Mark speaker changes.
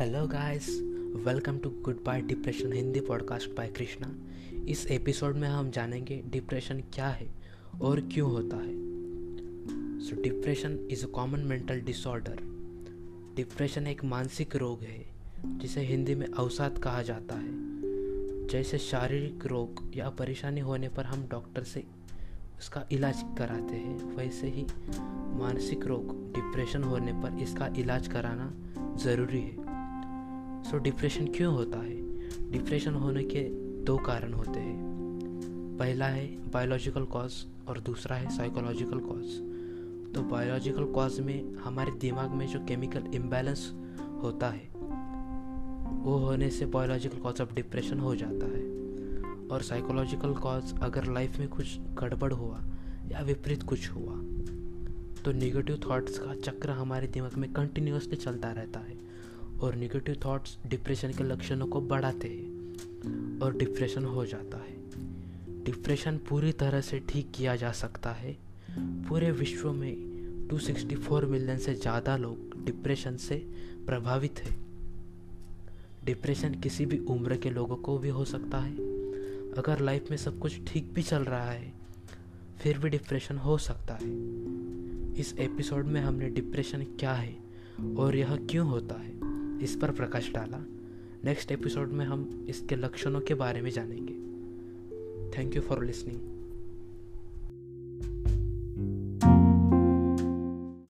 Speaker 1: Hello guys welcome to good bye depression Hindi podcast by Krishna इस episode में हम जानेंगे डिप्रेशन क्या है और क्यों होता है। So depression is a common mental disorder depression एक मानसिक रोग है, जिसे हिंदी में अवसाद कहा जाता है। जैसे शारीरिक रोग या परेशानी होने पर हम डॉक्टर से उसका इलाज कराते हैं, वैसे ही मानसिक रोग डिप्रेशन होने पर इसका इलाज कराना ज़रूरी है। सो so, डिप्रेशन क्यों होता है? डिप्रेशन होने के दो कारण होते हैं। पहला है बायोलॉजिकल कॉज और दूसरा है साइकोलॉजिकल कॉज तो बायोलॉजिकल कॉज में हमारे दिमाग में जो केमिकल इम्बैलेंस होता है वो होने से बायोलॉजिकल कॉज ऑफ़ डिप्रेशन हो जाता है। और साइकोलॉजिकल कॉज अगर लाइफ में कुछ गड़बड़ हुआ या विपरीत कुछ हुआ तो निगेटिव थॉट्स का चक्र हमारे दिमाग में कंटिन्यूसली चलता रहता है। और निगेटिव थॉट्स डिप्रेशन के लक्षणों को बढ़ाते हैं और डिप्रेशन हो जाता है। डिप्रेशन पूरी तरह से ठीक किया जा सकता है। पूरे विश्व में 264 मिलियन से ज़्यादा लोग डिप्रेशन से प्रभावित हैं। डिप्रेशन किसी भी उम्र के लोगों को भी हो सकता है। अगर लाइफ में सब कुछ ठीक भी चल रहा है, फिर भी डिप्रेशन हो सकता है। इस एपिसोड में हमने डिप्रेशन क्या है और यह क्यों होता है? इस पर प्रकाश डाला। नेक्स्ट एपिसोड में हम इसके लक्षणों के बारे में जानेंगे। Thank you for listening